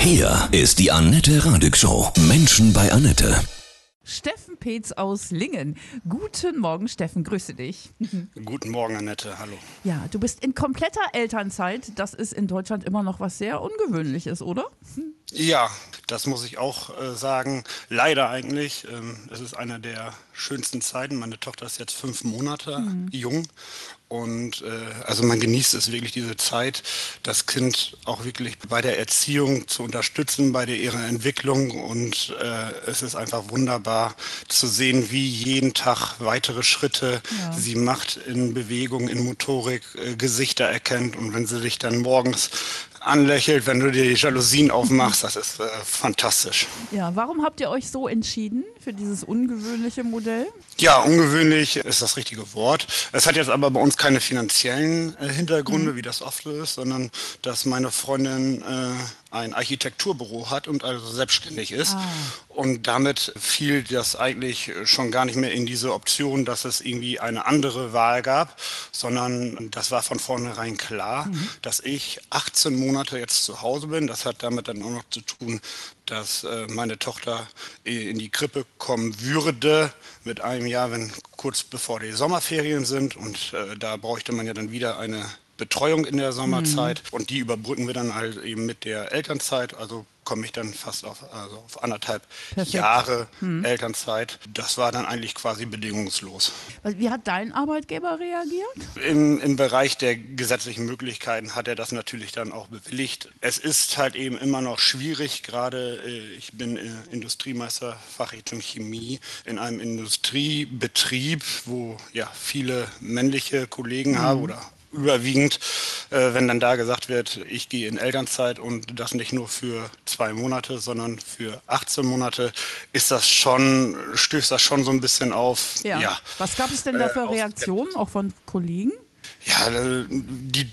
Hier ist die Annette Radig Show. Menschen bei Annette. Steffen Peetz aus Lingen. Guten Morgen, Steffen, grüße dich. Guten Morgen, Annette, hallo. Ja, du bist in kompletter Elternzeit. Das ist in Deutschland immer noch was sehr Ungewöhnliches, oder? Ja, das muss ich auch äh, sagen. Leider eigentlich. Ähm, es ist einer der schönsten Zeiten. Meine Tochter ist jetzt fünf Monate jung. Und äh, also man genießt es wirklich diese Zeit, das Kind auch wirklich bei der Erziehung zu unterstützen, bei der ihrer Entwicklung. Und äh, es ist einfach wunderbar zu sehen, wie jeden Tag weitere Schritte Ja. sie macht in Bewegung, in Motorik, äh, Gesichter erkennt. Und wenn sie dich dann morgens anlächelt, wenn du dir die Jalousien aufmachst, das ist äh, fantastisch. Ja, warum habt ihr euch so entschieden für dieses ungewöhnliche Modell? Ja, ungewöhnlich ist das richtige Wort. Es hat jetzt aber bei uns keine finanziellen äh, Hintergründe, wie das oft so ist, sondern dass meine Freundin äh, ein Architekturbüro hat und also selbstständig ist. Und damit fiel das eigentlich schon gar nicht mehr in diese Option, dass es irgendwie eine andere Wahl gab, sondern das war von vornherein klar, dass ich 18 Monate jetzt zu Hause bin. Das hat damit dann auch noch zu tun, dass äh, meine Tochter äh, in die Krippe kommen würde mit einem Jahr, wenn kurz bevor die Sommerferien sind. Und äh, da bräuchte man ja dann wieder eine Betreuung in der Sommerzeit. Und die überbrücken wir dann halt eben mit der Elternzeit. Also komme ich dann fast auf, also auf anderthalb Perfekt. Jahre Elternzeit. Das war dann eigentlich quasi bedingungslos. Wie hat dein Arbeitgeber reagiert? Im, Im Bereich der gesetzlichen Möglichkeiten hat er das natürlich dann auch bewilligt. Es ist halt eben immer noch schwierig, gerade äh, ich bin äh, Industriemeister Fachrichtung Chemie in einem Industriebetrieb, wo ja viele männliche Kollegen habe oder überwiegend, äh, wenn dann da gesagt wird, ich gehe in Elternzeit und das nicht nur für zwei Monate, sondern für 18 Monate, ist das schon, stößt das schon so ein bisschen auf, ja, Was gab es denn da Äh, für auf- Reaktionen, auch von Kollegen? ja, äh, die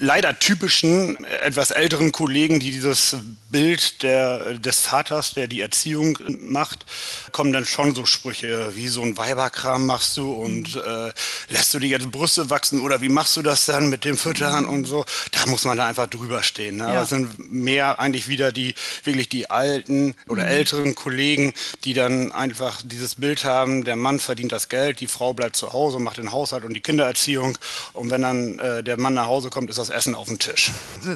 leider typischen, etwas älteren Kollegen, die dieses Bild der, des Vaters, der die Erziehung macht, kommen dann schon so Sprüche wie so ein Weiberkram machst du und äh, lässt du dir jetzt Brüste wachsen oder wie machst du das dann mit dem Füttern und so. Da muss man da einfach drüber stehen. Ne? Ja. Aber es sind mehr eigentlich wieder die, wirklich die alten oder älteren Kollegen, die dann einfach dieses Bild haben, der Mann verdient das Geld, die Frau bleibt zu Hause, macht den Haushalt und die Kindererziehung. Und wenn dann äh, der Mann nach Hause kommt, ist das Essen auf dem Tisch.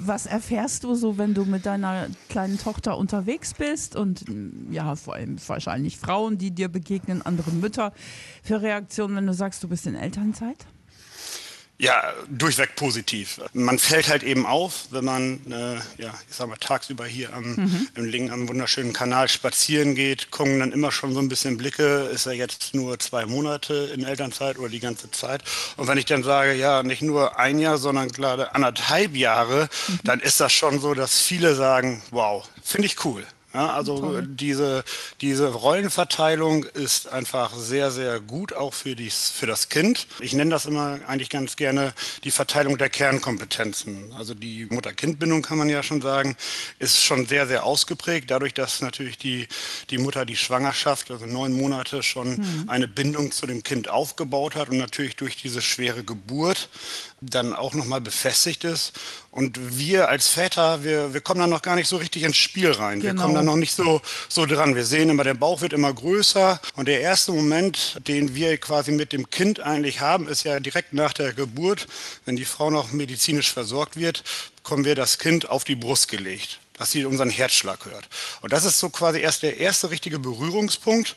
Was erfährst du so, wenn du mit deiner kleinen Tochter unterwegs bist und mm, ja, vor allem wahrscheinlich Frauen, die dir begegnen, andere Mütter, für Reaktionen, wenn du sagst, du bist in Elternzeit? Ja, durchweg positiv. Man fällt halt eben auf, wenn man, äh, ja, ich sag mal, tagsüber hier am, im Lingen am wunderschönen Kanal spazieren geht, kommen dann immer schon so ein bisschen Blicke, ist er jetzt nur zwei Monate in Elternzeit oder die ganze Zeit? Und wenn ich dann sage, ja, nicht nur ein Jahr, sondern gerade anderthalb Jahre, dann ist das schon so, dass viele sagen, wow, finde ich cool. Ja, also diese, diese Rollenverteilung ist einfach sehr, sehr gut, auch für, dies, für das Kind. Ich nenne das immer eigentlich ganz gerne die Verteilung der Kernkompetenzen. Also die Mutter-Kind-Bindung kann man ja schon sagen, ist schon sehr, sehr ausgeprägt, dadurch, dass natürlich die, die Mutter die Schwangerschaft, also neun Monate schon eine Bindung zu dem Kind aufgebaut hat und natürlich durch diese schwere Geburt dann auch nochmal befestigt ist. Und wir als Väter, wir, wir kommen dann noch gar nicht so richtig ins Spiel rein. Wir Genau. kommen dann noch nicht so, so dran. Wir sehen immer, der Bauch wird immer größer. Und der erste Moment, den wir quasi mit dem Kind eigentlich haben, ist ja direkt nach der Geburt, wenn die Frau noch medizinisch versorgt wird, bekommen wir das Kind auf die Brust gelegt, dass sie unseren Herzschlag hört. Und das ist so quasi erst der erste richtige Berührungspunkt.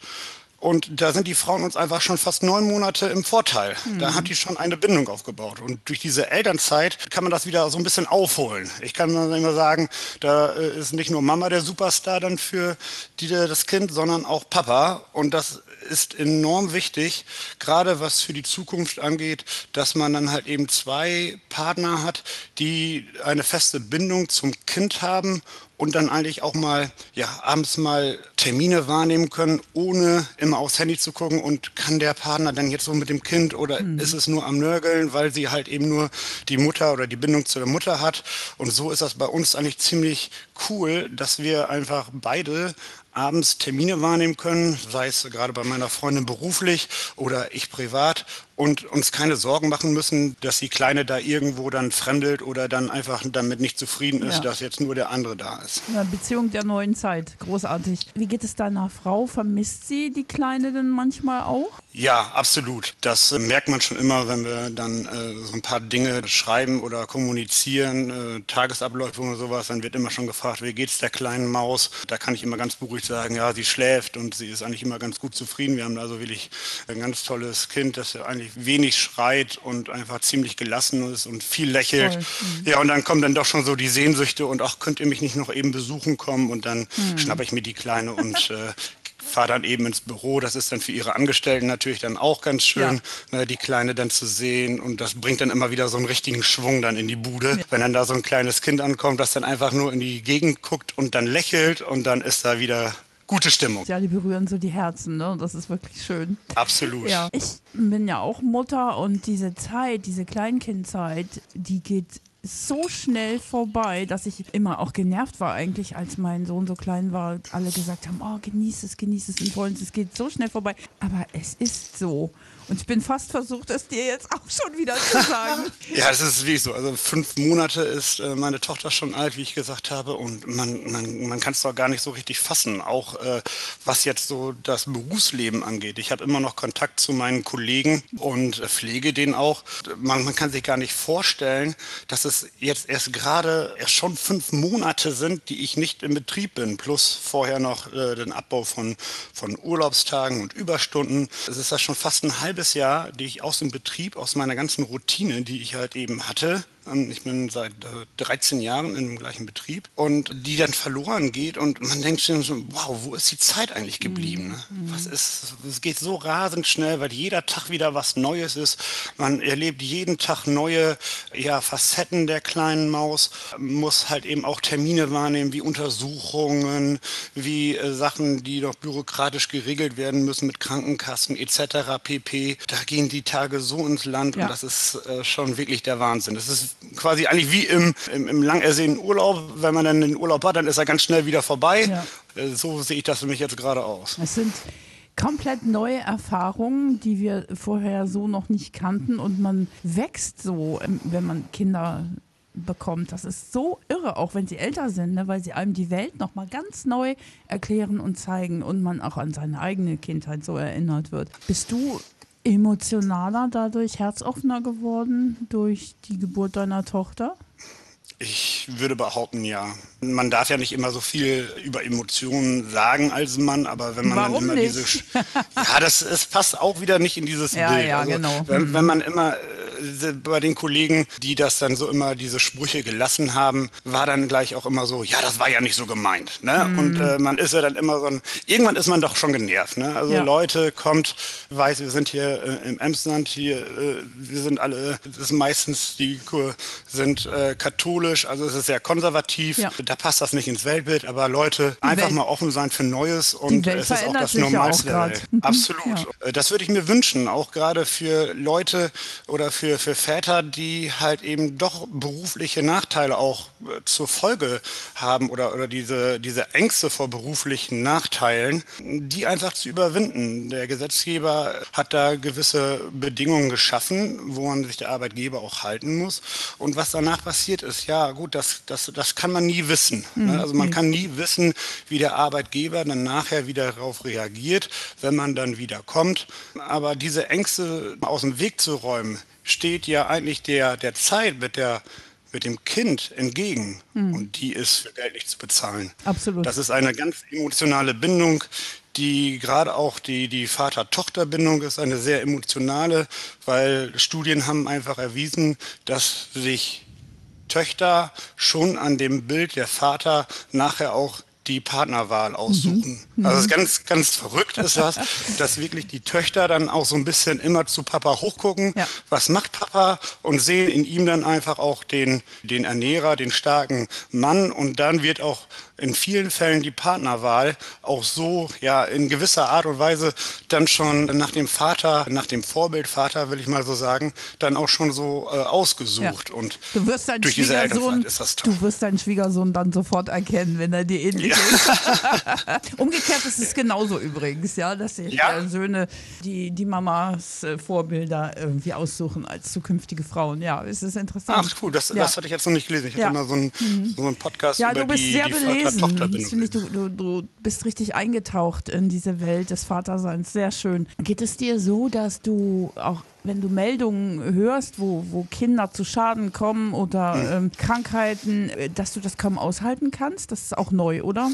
Und da sind die Frauen uns einfach schon fast neun Monate im Vorteil. Da hat die schon eine Bindung aufgebaut. Und durch diese Elternzeit kann man das wieder so ein bisschen aufholen. Ich kann dann immer sagen, da äh, ist nicht nur Mama der Superstar dann für die, das Kind, sondern auch Papa. Und das ist enorm wichtig, gerade was für die Zukunft angeht, dass man dann halt eben zwei Partner hat, die eine feste Bindung zum Kind haben und dann eigentlich auch mal, ja, abends mal Termine wahrnehmen können, ohne immer aufs Handy zu gucken und kann der Partner dann jetzt so mit dem Kind oder ist es nur am Nörgeln, weil sie halt eben nur die Mutter oder die Bindung zu der Mutter hat. Und so ist das bei uns eigentlich ziemlich cool, dass wir einfach beide abends Termine wahrnehmen können, sei es gerade bei meiner Freundin beruflich oder ich privat und uns keine Sorgen machen müssen, dass die Kleine da irgendwo dann fremdelt oder dann einfach damit nicht zufrieden ist, Ja. dass jetzt nur der andere da ist. Ja, Beziehung der neuen Zeit, großartig. Wie geht es deiner Frau? Vermisst sie die Kleine denn manchmal auch? Ja, absolut. Das äh, merkt man schon immer, wenn wir dann äh, so ein paar Dinge schreiben oder kommunizieren, äh, Tagesabläufe oder sowas, dann wird immer schon gefragt, wie geht's der kleinen Maus? Da kann ich immer ganz beruhigt sagen, ja, sie schläft und sie ist eigentlich immer ganz gut zufrieden. Wir haben also wirklich ein ganz tolles Kind, das eigentlich wenig schreit und einfach ziemlich gelassen ist und viel lächelt. Toll. Ja, und dann kommen dann doch schon so die Sehnsüchte und ach, könnt ihr mich nicht noch eben besuchen kommen? Und dann schnappe ich mir die Kleine und äh, fahre dann eben ins Büro. Das ist dann für ihre Angestellten natürlich dann auch ganz schön, ne, die Kleine dann zu sehen. Und das bringt dann immer wieder so einen richtigen Schwung dann in die Bude. Wenn dann da so ein kleines Kind ankommt, das dann einfach nur in die Gegend guckt und dann lächelt und dann ist da wieder gute Stimmung. Ja, die berühren so die Herzen, ne? Das ist wirklich schön. Absolut. Ja, ich bin ja auch Mutter und diese Zeit, diese Kleinkindzeit, die geht so schnell vorbei, dass ich immer auch genervt war eigentlich, als mein Sohn so klein war, alle gesagt haben, oh, genieß es, genieß es und wollen es, es geht so schnell vorbei. Aber es ist so. Und ich bin fast versucht, es dir jetzt auch schon wieder zu sagen. Ja, es ist wie so. Also fünf Monate ist äh, meine Tochter schon alt, wie ich gesagt habe, und man, man, man kann es doch gar nicht so richtig fassen, auch äh, was jetzt so das Berufsleben angeht. Ich habe immer noch Kontakt zu meinen Kollegen und äh, pflege den auch. Man, man kann sich gar nicht vorstellen, dass es jetzt erst gerade erst schon fünf Monate sind, die ich nicht im Betrieb bin, plus vorher noch äh, den Abbau von, von Urlaubstagen und Überstunden. Es ist das schon fast ein halbes Jahr, die ich aus dem Betrieb, aus meiner ganzen Routine, die ich halt eben hatte, ich bin seit äh, 13 Jahren in dem gleichen Betrieb und die dann verloren geht und man denkt sich so, wow, wo ist die Zeit eigentlich geblieben? Ne? Was ist, es geht so rasend schnell, weil jeder Tag wieder was Neues ist. Man erlebt jeden Tag neue ja, Facetten der kleinen Maus, muss halt eben auch Termine wahrnehmen, wie Untersuchungen, wie äh, Sachen, die doch bürokratisch geregelt werden müssen mit Krankenkassen etc. pp. Da gehen die Tage so ins Land Ja. und das ist äh, schon wirklich der Wahnsinn. Das ist quasi eigentlich wie im, im, im lang ersehnten Urlaub. Wenn man dann den Urlaub hat, dann ist er ganz schnell wieder vorbei. Ja. Äh, So sehe ich das für mich jetzt gerade aus. Es sind komplett neue Erfahrungen, die wir vorher so noch nicht kannten und man wächst so, ähm, wenn man Kinder bekommt. Das ist so irre, auch wenn sie älter sind, ne? weil sie einem die Welt nochmal ganz neu erklären und zeigen und man auch an seine eigene Kindheit so erinnert wird. Bist du emotionaler dadurch, herzoffener geworden durch die Geburt deiner Tochter? Ich würde behaupten, ja. Man darf ja nicht immer so viel über Emotionen sagen als Mann, aber wenn man Warum dann immer nicht? diese, ja, das es passt auch wieder nicht in dieses Ja, Bild. ja, also, genau. Wenn, wenn man immer bei den Kollegen, die das dann so immer diese Sprüche gelassen haben, war dann gleich auch immer so, ja, das war ja nicht so gemeint. Ne? Mhm. Und äh, man ist ja dann immer so ein, irgendwann ist man doch schon genervt. Ne? Also Ja. Leute kommt, weiß, wir sind hier äh, im Emsland, hier, äh, wir sind alle, das ist meistens die Kur sind äh, katholisch, also es ist sehr konservativ. Ja. Da passt das nicht ins Weltbild, aber Leute einfach Welt- mal offen sein für Neues und Welt es ist auch das ja auch Normalste. Welt. Mhm. Absolut. Äh, Das würde ich mir wünschen, auch gerade für Leute oder für, für Väter, die halt eben doch berufliche Nachteile auch äh, zur Folge haben oder, oder diese, diese Ängste vor beruflichen Nachteilen, die einfach zu überwinden. Der Gesetzgeber hat da gewisse Bedingungen geschaffen, woran sich der Arbeitgeber auch halten muss. Und was danach passiert ist, ja gut, das, das, das kann man nie wissen. ne? Also man kann nie wissen, wie der Arbeitgeber dann nachher wieder darauf reagiert, wenn man dann wieder kommt. Aber diese Ängste aus dem Weg zu räumen, steht ja eigentlich der, der Zeit mit der mit dem Kind entgegen und die ist für Geld nicht zu bezahlen. Absolut. Das ist eine ganz emotionale Bindung, die gerade auch die, die Vater-Tochter-Bindung ist eine sehr emotionale, weil Studien haben einfach erwiesen, dass sich Töchter schon an dem Bild der Vater nachher auch die Partnerwahl aussuchen. Also es ist ganz, ganz verrückt ist das, dass wirklich die Töchter dann auch so ein bisschen immer zu Papa hochgucken. Ja. Was macht Papa? Und sehen in ihm dann einfach auch den, den Ernährer, den starken Mann. Und dann wird auch in vielen Fällen die Partnerwahl auch so, ja, in gewisser Art und Weise dann schon nach dem Vater, nach dem Vorbildvater, will ich mal so sagen, dann auch schon so äh, ausgesucht. Und Du wirst deinen durch diese Schwiegersohn, Elternzeit ist das toll. du wirst deinen Schwiegersohn dann sofort erkennen, wenn er dir ähnlich eigentlich. Umgekehrt ist es genauso übrigens, ja, dass sich Ja. äh, Söhne die, die Mamas äh, Vorbilder irgendwie aussuchen als zukünftige Frauen. Ja, es ist interessant. Ach cool, das, ja. das hatte ich jetzt noch nicht gelesen. Ich Ja. Mhm. hatte mal so einen, so einen Podcast Ja, über du bist die, sehr die belesen. Das Vater-Tochter-Bindung. finde ich, du, du, du bist richtig eingetaucht in diese Welt des Vaterseins. Sehr schön. Geht es dir so, dass du auch, wenn du Meldungen hörst, wo, wo Kinder zu Schaden kommen oder Mhm. ähm, Krankheiten, äh, dass du das kaum aushalten kannst? Das ist auch neu, oder?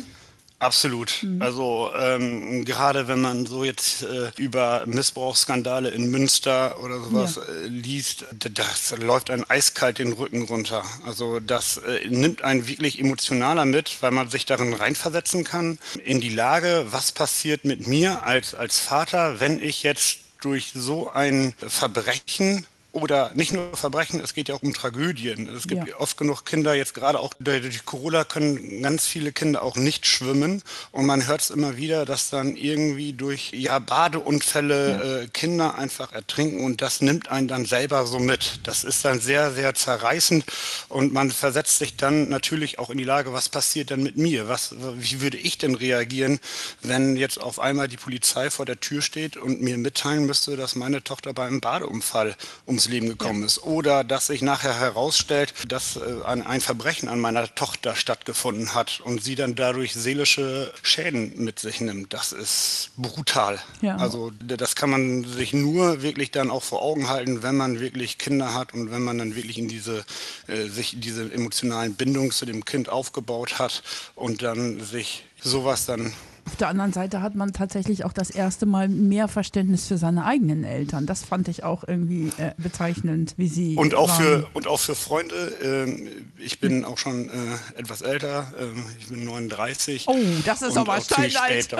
Absolut. Mhm. Also ähm, gerade wenn man so jetzt äh, über Missbrauchsskandale in Münster oder sowas äh, liest, das läuft einem eiskalt den Rücken runter. Also das äh, nimmt einen wirklich emotionaler mit, weil man sich darin reinversetzen kann, in die Lage, was passiert mit mir als, als Vater, wenn ich jetzt durch so ein Verbrechen oder nicht nur Verbrechen, es geht ja auch um Tragödien. Es gibt Ja. oft genug Kinder, jetzt gerade auch durch Corona können ganz viele Kinder auch nicht schwimmen. Und man hört es immer wieder, dass dann irgendwie durch ja, Badeunfälle äh, Kinder einfach ertrinken und das nimmt einen dann selber so mit. Das ist dann sehr, sehr zerreißend und man versetzt sich dann natürlich auch in die Lage, was passiert denn mit mir? Was, wie würde ich denn reagieren, wenn jetzt auf einmal die Polizei vor der Tür steht und mir mitteilen müsste, dass meine Tochter bei einem Badeunfall ums Leben gekommen ist oder dass sich nachher herausstellt, dass äh, ein, ein Verbrechen an meiner Tochter stattgefunden hat und sie dann dadurch seelische Schäden mit sich nimmt. Das ist brutal. Ja. Also das kann man sich nur wirklich dann auch vor Augen halten, wenn man wirklich Kinder hat und wenn man dann wirklich in diese äh, sich diese emotionalen Bindungen zu dem Kind aufgebaut hat und dann sich sowas dann Auf der anderen Seite hat man tatsächlich auch das erste Mal mehr Verständnis für seine eigenen Eltern. Das fand ich auch irgendwie äh, bezeichnend, wie sie. Und auch waren. für und auch für Freunde. Ähm, ich bin auch schon äh, etwas älter. Ähm, ich bin 39. Oh, das ist aber steinalt.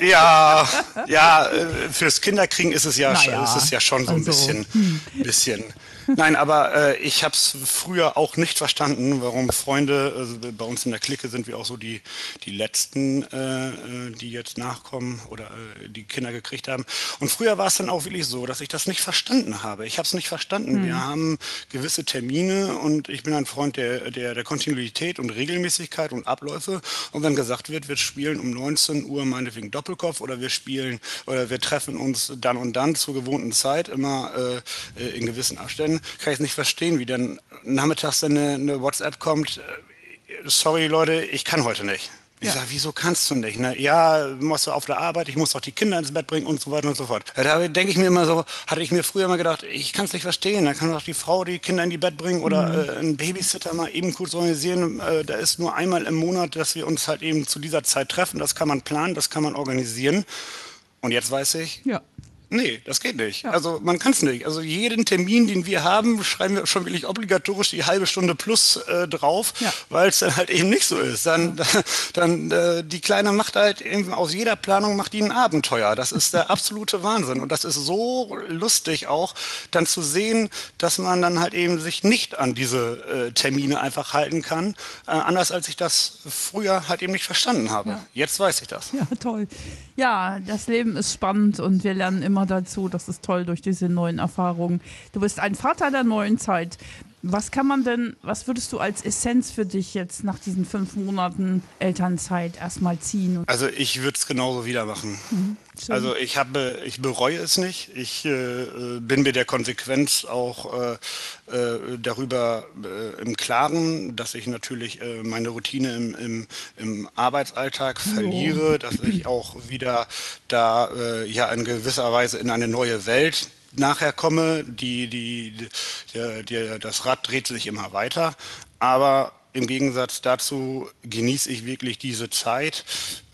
Ja, ja, äh, fürs Kinderkriegen ist es ja, Naja, ist es ja schon so ein also, bisschen, bisschen. Nein, aber äh, ich habe es früher auch nicht verstanden, warum Freunde, also bei uns in der Clique sind wir auch so die, die letzten, äh, äh, die jetzt nachkommen oder äh, die Kinder gekriegt haben. Und früher war es dann auch wirklich so, dass ich das nicht verstanden habe. Ich habe es nicht verstanden. Wir haben gewisse Termine und ich bin ein Freund der, der, der Kontinuität und Regelmäßigkeit und Abläufe. Und wenn gesagt wird, wir spielen um 19 Uhr meinetwegen Doppelkopf oder wir spielen oder wir treffen uns dann und dann zur gewohnten Zeit, immer äh, äh, in gewissen Abständen, kann ich es nicht verstehen, wie dann nachmittags dann eine, eine WhatsApp kommt, äh, sorry Leute, ich kann heute nicht. Ich Ja. sage, wieso kannst du nicht? Ne? Ja, musst du auf der Arbeit, ich muss doch die Kinder ins Bett bringen und so weiter und so fort. Da denke ich mir immer so, hatte ich mir früher mal gedacht, ich kann es nicht verstehen. Da kann doch die Frau die Kinder in die Bett bringen oder äh, einen Babysitter mal eben kurz organisieren. Äh, da ist nur einmal im Monat, dass wir uns halt eben zu dieser Zeit treffen. Das kann man planen, das kann man organisieren. Und jetzt weiß ich, Ja. Nee, das geht nicht. Also man kann es nicht. Also jeden Termin, den wir haben, schreiben wir schon wirklich obligatorisch die halbe Stunde plus äh, drauf, Ja. weil es dann halt eben nicht so ist. Dann, dann äh, die Kleine macht halt eben aus jeder Planung macht die ein Abenteuer. Das ist der absolute Wahnsinn. Und das ist so lustig auch, dann zu sehen, dass man dann halt eben sich nicht an diese äh, Termine einfach halten kann. Äh, anders als ich das früher halt eben nicht verstanden habe. Jetzt weiß ich das. Ja, toll. Ja, das Leben ist spannend und wir lernen immer dazu. Das ist toll durch diese neuen Erfahrungen. Du bist ein Vater der neuen Zeit. Was kann man denn, was würdest du als Essenz für dich jetzt nach diesen fünf Monaten Elternzeit erstmal ziehen? Also ich würde es genauso wieder machen. schön. Also ich habe, ich bereue es nicht. Ich äh, bin mir der Konsequenz auch äh, äh, darüber äh, im Klaren, dass ich natürlich äh, meine Routine im, im, im Arbeitsalltag verliere, dass ich auch wieder da äh, ja in gewisser Weise in eine neue Welt nachher komme, die, die, die, der, das Rad dreht sich immer weiter. Aber im Gegensatz dazu genieße ich wirklich diese Zeit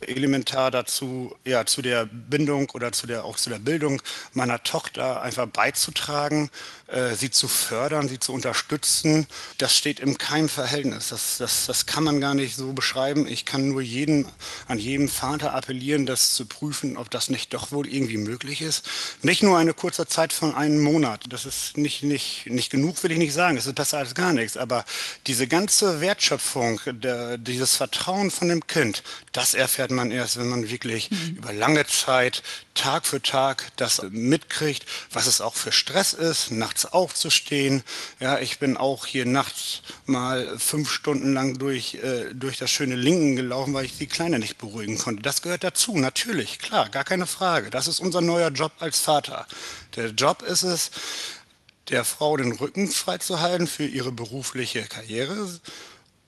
elementar dazu, ja, zu der Bindung oder zu der, auch zu der Bildung meiner Tochter einfach beizutragen, äh, sie zu fördern, sie zu unterstützen. Das steht in keinem Verhältnis. Das, das, das kann man gar nicht so beschreiben. Ich kann nur jeden, an jedem Vater appellieren, das zu prüfen, ob das nicht doch wohl irgendwie möglich ist. Nicht nur eine kurze Zeit von einem Monat. Das ist nicht, nicht, nicht genug, will ich nicht sagen. Es ist besser als gar nichts. Aber diese ganze Wertschöpfung, der, dieses Vertrauen von dem Kind, das erfährt man erst, wenn man wirklich mhm. über lange Zeit, Tag für Tag, das mitkriegt, was es auch für Stress ist, nachts aufzustehen. Ja, ich bin auch hier nachts mal fünf Stunden lang durch, äh, durch das schöne Linken gelaufen, weil ich die Kleine nicht beruhigen konnte. Das gehört dazu, natürlich, klar, gar keine Frage. Das ist unser neuer Job als Vater. Der Job ist es, der Frau den Rücken freizuhalten für ihre berufliche Karriere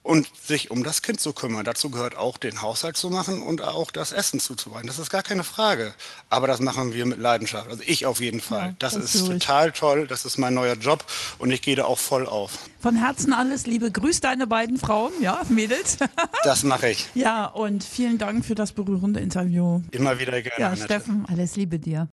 und sich um das Kind zu kümmern. Dazu gehört auch den Haushalt zu machen und auch das Essen zuzubereiten. Das ist gar keine Frage. Aber das machen wir mit Leidenschaft. Also ich auf jeden Fall. Ja, das, das ist total toll. Das ist mein neuer Job und ich gehe da auch voll auf. Von Herzen alles Liebe. Grüß deine beiden Frauen, ja, Mädels. das mache ich. Ja, und vielen Dank für das berührende Interview. Immer wieder gerne. Ja, Steffen, alles Liebe dir.